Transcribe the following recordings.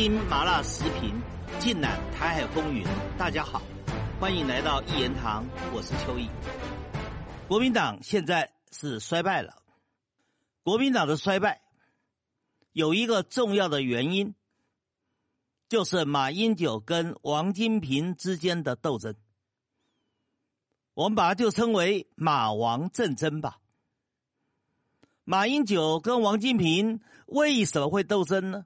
听麻辣时评，尽览台海风云。大家好，欢迎来到一言堂，我是邱毅。国民党现在是衰败了，国民党的衰败有一个重要的原因，就是马英九跟王金平之间的斗争。我们把它就称为“马王政争”吧。马英九跟王金平为什么会斗争呢？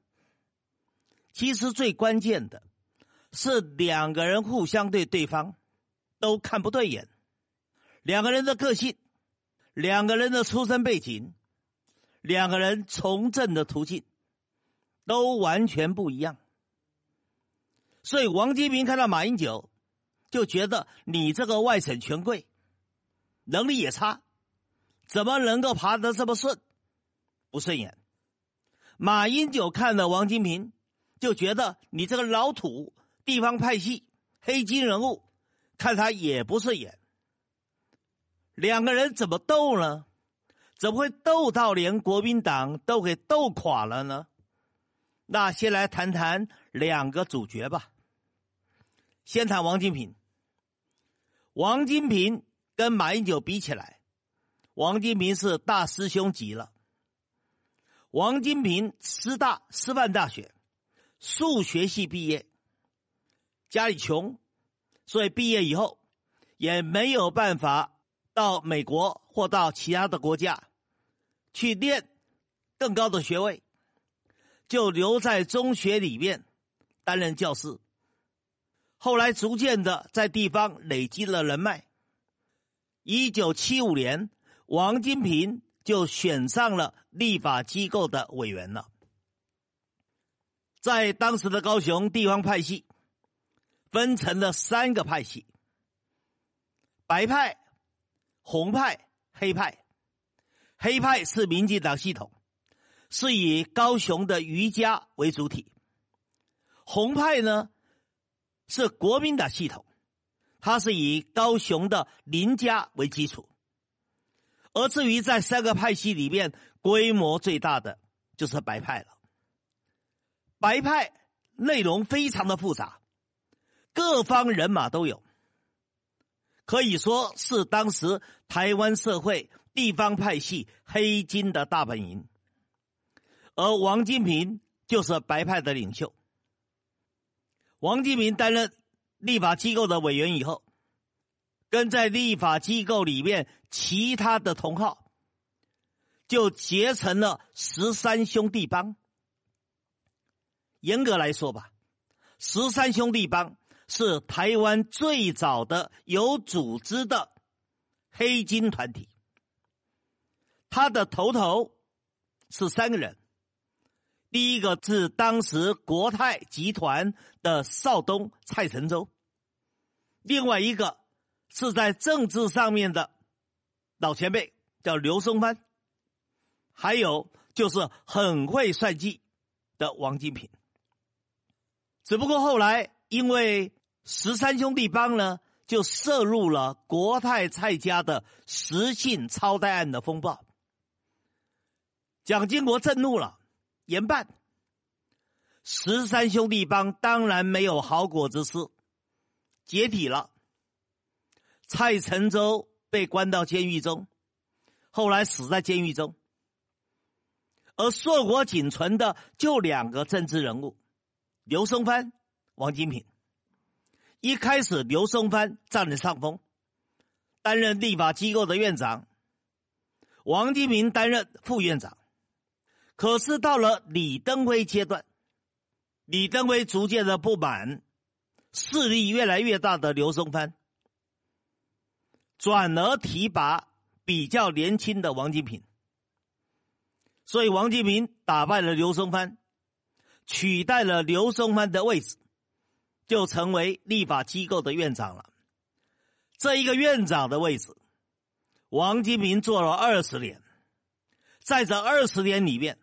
其实最关键的是两个人互相对对方都看不对眼，两个人的个性、两个人的出身背景、两个人从政的途径都完全不一样。所以王金平看到马英九，就觉得你这个外省权贵能力也差。怎么能够爬得这么顺？不顺眼。马英九看了王金平，就觉得你这个老土地方派系黑金人物，看他也不顺眼。两个人怎么斗呢？怎么会斗到连国民党都给斗垮了呢？那先来谈谈两个主角吧。先谈王金平。王金平跟马英九比起来。王金平是大师兄级了。王金平师大师范大学数学系毕业，家里穷，所以毕业以后也没有办法到美国或到其他的国家去念更高的学位，就留在中学里面担任教师。后来逐渐的在地方累积了人脉。一九七五年。王金平就选上了立法机构的委员了。在当时的高雄地方派系，分成了三个派系：白派、红派、黑派。黑派是民进党系统，是以高雄的余家为主体；红派呢是国民党系统，它是以高雄的林家为基础。而至于在三个派系里面，规模最大的就是白派了。白派内容非常的复杂，各方人马都有，可以说是当时台湾社会地方派系黑金的大本营。而王金平就是白派的领袖。王金平担任立法机构的委员以后。跟在立法机构里面其他的同好，就结成了十三兄弟帮。严格来说吧，十三兄弟帮是台湾最早的有组织的黑金团体。他的头头是三个人，第一个是当时国泰集团的少东蔡成洲，另外一个。是在政治上面的老前辈叫刘松藩，还有就是很会算计的王金平。只不过后来因为十三兄弟帮呢，就涉入了国泰蔡家的实信超贷案的风暴，蒋经国震怒了，严办。十三兄弟帮当然没有好果子吃，解体了。蔡成洲被关到监狱中，后来死在监狱中。而硕果仅存的就两个政治人物：刘松藩、王金平。一开始，刘松藩占了上风，担任立法机构的院长；王金平担任副院长。可是到了李登辉阶段，李登辉逐渐的不满势力越来越大的刘松藩。转而提拔比较年轻的王金平，所以王金平打败了刘松藩，取代了刘松藩的位置，就成为立法机构的院长了。这一个院长的位置，王金平做了二十年，在这二十年里面，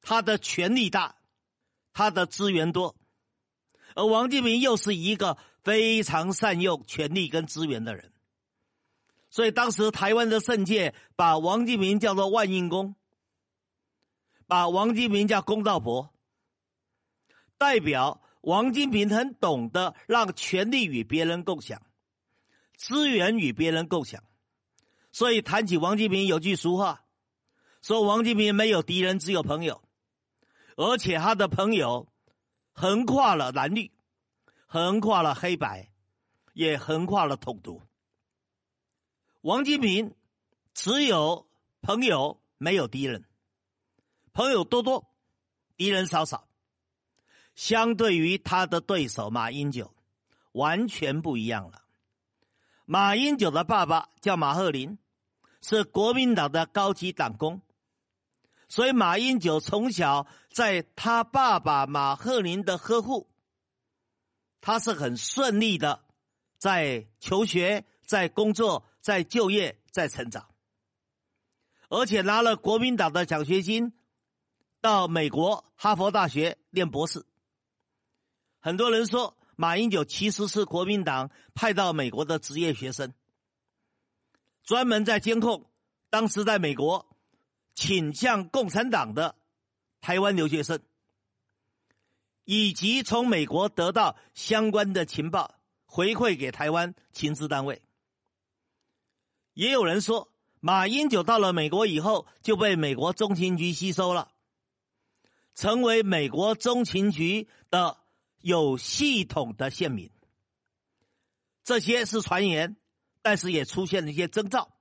他的权力大，他的资源多，而王金平又是一个非常善用权力跟资源的人。所以当时台湾的圣界把王金平叫做万应公，把王金平叫公道伯。代表王金平很懂得让权力与别人共享，资源与别人共享。所以谈起王金平，有句俗话说：“王金平没有敌人，只有朋友。”而且他的朋友横跨了蓝绿，横跨了黑白，也横跨了统独。王金平只有朋友，没有敌人。朋友多多，敌人少少。相对于他的对手马英九，完全不一样了。马英九的爸爸叫马鹤林，是国民党的高级党工，所以马英九从小在他爸爸马鹤林的呵护，他是很顺利的，在求学、在工作、在就业、在成长，而且拿了国民党的奖学金，到美国哈佛大学念博士。很多人说，马英九其实是国民党派到美国的职业学生，专门在监控当时在美国倾向共产党的台湾留学生，以及从美国得到相关的情报回馈给台湾情治单位。也有人说，马英九到了美国以后就被美国中情局吸收了，成为美国中情局的。有系统的县民，这些是传言，但是也出现了一些征兆。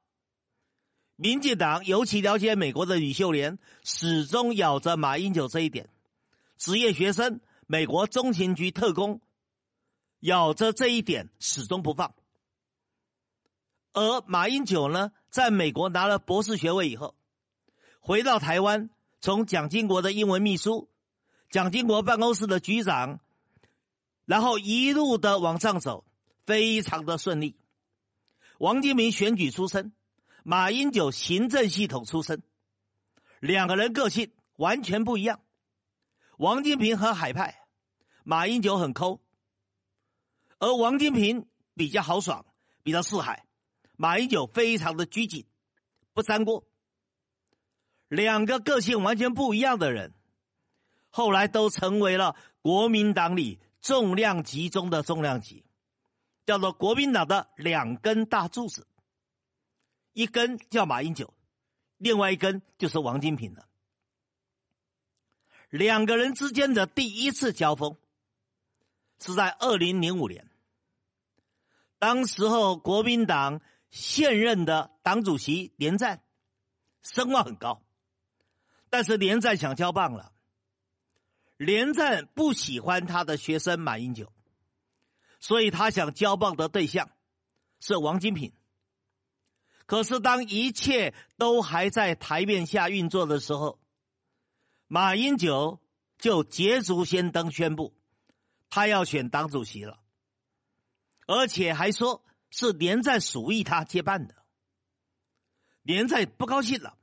民进党尤其了解美国的吕秀莲，始终咬着马英九这一点。职业学生、美国中情局特工，咬着这一点始终不放。而马英九呢，在美国拿了博士学位以后，回到台湾，从蒋经国的英文秘书、蒋经国办公室的局长。然后一路的往上走，非常的顺利。王金平选举出身，马英九行政系统出身，两个人个性完全不一样。王金平很海派，马英九很抠。而王金平比较豪爽，比较四海，马英九非常的拘谨，不沾锅。两个个性完全不一样的人，后来都成为了国民党里。重量级中的重量级，叫做国民党的两根大柱子，一根叫马英九，另外一根就是王金平了。两个人之间的第一次交锋是在二零零五年，当时候国民党现任的党主席连战声望很高，但是连战想交棒了。连战不喜欢他的学生马英九，所以他想交棒的对象是王金平。可是当一切都还在台面下运作的时候，马英九就捷足先登宣布，他要选党主席了，而且还说是连战属意他接办的。连战不高兴了，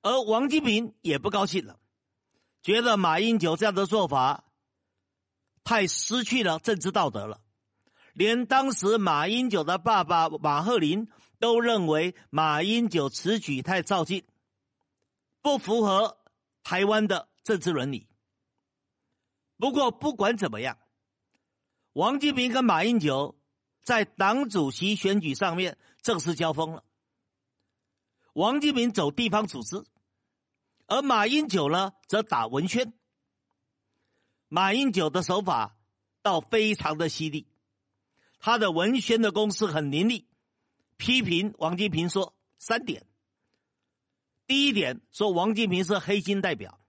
而王金平也不高兴了。觉得马英九这样的做法太失去了政治道德了，连当时马英九的爸爸马鹤林都认为马英九此举太造进，不符合台湾的政治伦理。不过不管怎么样，王金平跟马英九在党主席选举上面正式交锋了。王金平走地方组织。而马英九呢，则打文宣。马英九的手法倒非常的犀利，他的文宣的攻势很凌厉，批评王金平说三点：第一点说王金平是黑金代表；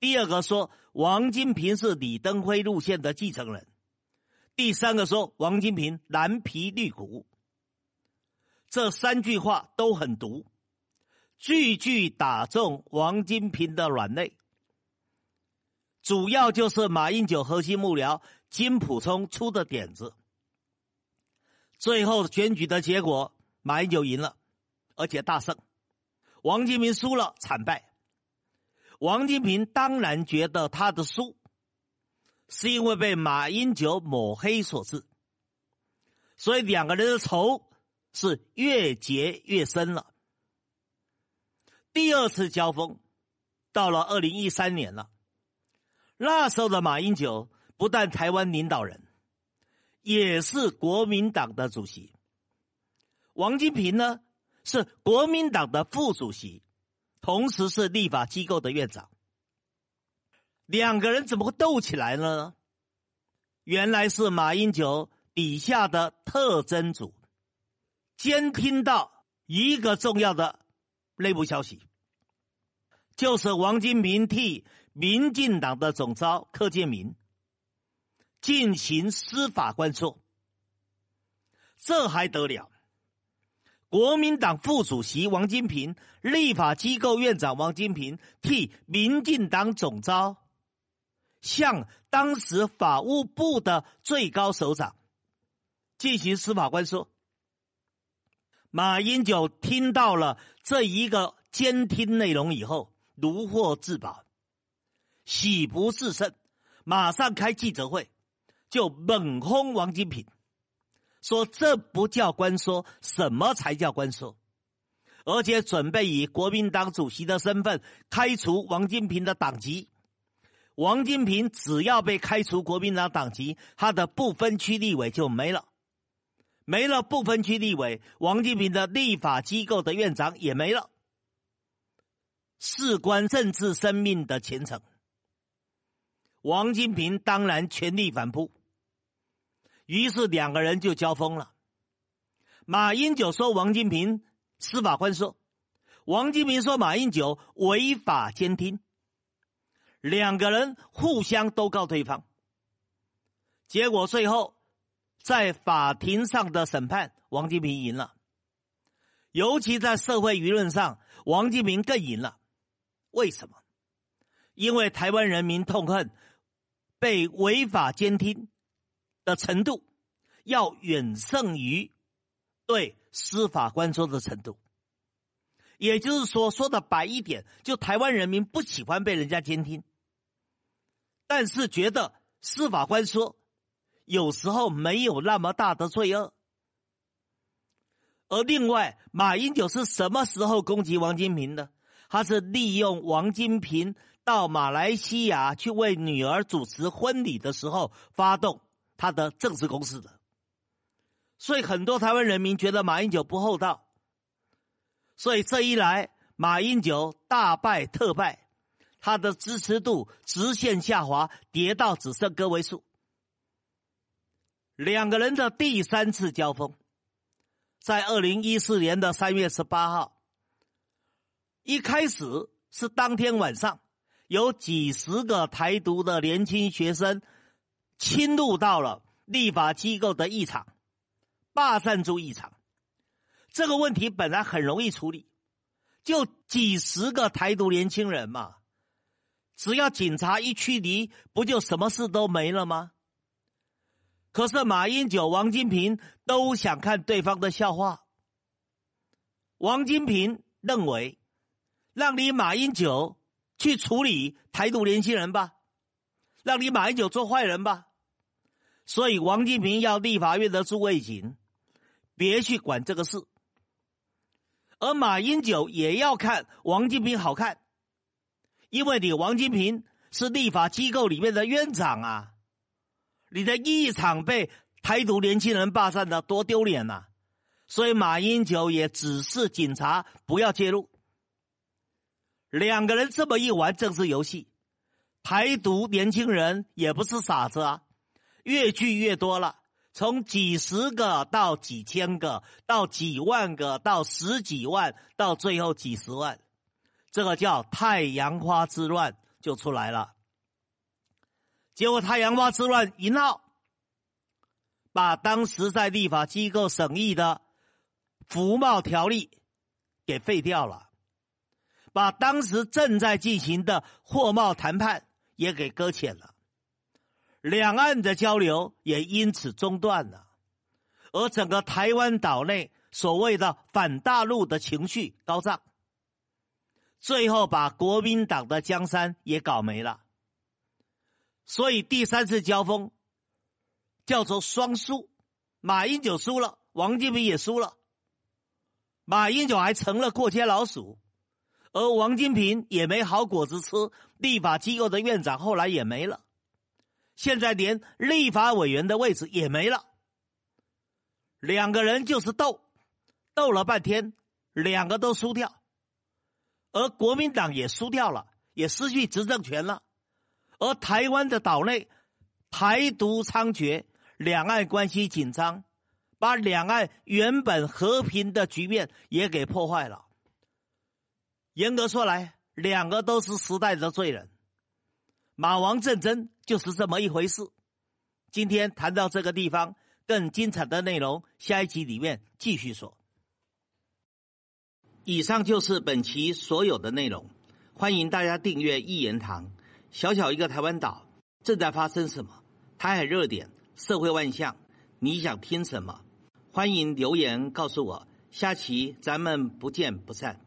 第二个说王金平是李登辉路线的继承人；第三个说王金平蓝皮绿骨。这三句话都很毒。句句打中王金平的软肋，主要就是马英九核心幕僚金普聪出的点子。最后选举的结果，马英九赢了，而且大胜；王金平输了，惨败。王金平当然觉得他的输是因为被马英九抹黑所致，所以两个人的仇是越结越深了。第二次交锋，到了二零一三年了。那时候的马英九不但台湾领导人，也是国民党的主席。王金平呢，是国民党的副主席，同时是立法机构的院长。两个人怎么会斗起来呢？原来是马英九底下的特侦组监听到一个重要的内部消息，就是王金平替民进党的总召柯建明进行司法官说，这还得了？国民党副主席王金平、立法机构院长王金平替民进党总召。向当时法务部的最高首长进行司法官说：“马英九听到了这一个监听内容以后，如获至宝，喜不自胜，马上开记者会，就猛轰王金平，说这不叫官说，什么才叫官说？而且准备以国民党主席的身份开除王金平的党籍。”王金平只要被开除国民党党籍，他的不分区立委就没了，没了不分区立委，王金平的立法机构的院长也没了，事关政治生命的前程。王金平当然全力反扑，于是两个人就交锋了。马英九说王金平司法官说，王金平说马英九违法监听。两个人互相都告对方，结果最后在法庭上的审判，王金平赢了。尤其在社会舆论上，王金平更赢了。为什么？因为台湾人民痛恨被违法监听的程度，要远胜于对司法官说的程度。也就是说，说的白一点，就台湾人民不喜欢被人家监听。但是觉得司法官说，有时候没有那么大的罪恶。而另外，马英九是什么时候攻击王金平的？他是利用王金平到马来西亚去为女儿主持婚礼的时候，发动他的政治攻势的。所以很多台湾人民觉得马英九不厚道。所以这一来，马英九大败特败。他的支持度直线下滑，跌到只剩个位数。两个人的第三次交锋，在二零一四年的三月十八号，一开始是当天晚上，有几十个台独的年轻学生侵入到了立法机构的议场，霸占住议场。这个问题本来很容易处理，就几十个台独年轻人嘛。只要警察一驱离，不就什么事都没了吗？可是马英九、王金平都想看对方的笑话。王金平认为，让你马英九去处理台独年轻人吧，让你马英九做坏人吧。所以王金平要立法院的诸位警别去管这个事，而马英九也要看王金平好看。因为你王金平是立法机构里面的院长啊，你的一场被台独年轻人霸占的多丢脸呐！所以马英九也指示警察不要介入。两个人这么一玩政治游戏，台独年轻人也不是傻子啊，越聚越多了，从几十个到几千个，到几万个，到十几万，到最后几十万。这个叫太阳花之乱就出来了，结果太阳花之乱一闹，把当时在立法机构审议的服贸条例给废掉了，把当时正在进行的货贸谈判也给搁浅了，两岸的交流也因此中断了，而整个台湾岛内所谓的反大陆的情绪高涨。最后把国民党的江山也搞没了，所以第三次交锋叫做双输，马英九输了，王金平也输了，马英九还成了过街老鼠，而王金平也没好果子吃，立法机构的院长后来也没了，现在连立法委员的位置也没了。两个人就是斗，斗了半天，两个都输掉，而国民党也输掉了，也失去执政权了。而台湾的岛内台独猖獗，两岸关系紧张，把两岸原本和平的局面也给破坏了。严格说来，两个都是时代的罪人。马王战争就是这么一回事。今天谈到这个地方，更精彩的内容，下一集里面继续说。以上就是本期所有的内容，欢迎大家订阅一言堂。小小一个台湾岛，正在发生什么？台海热点，社会万象，你想听什么？欢迎留言告诉我。下期咱们不见不散。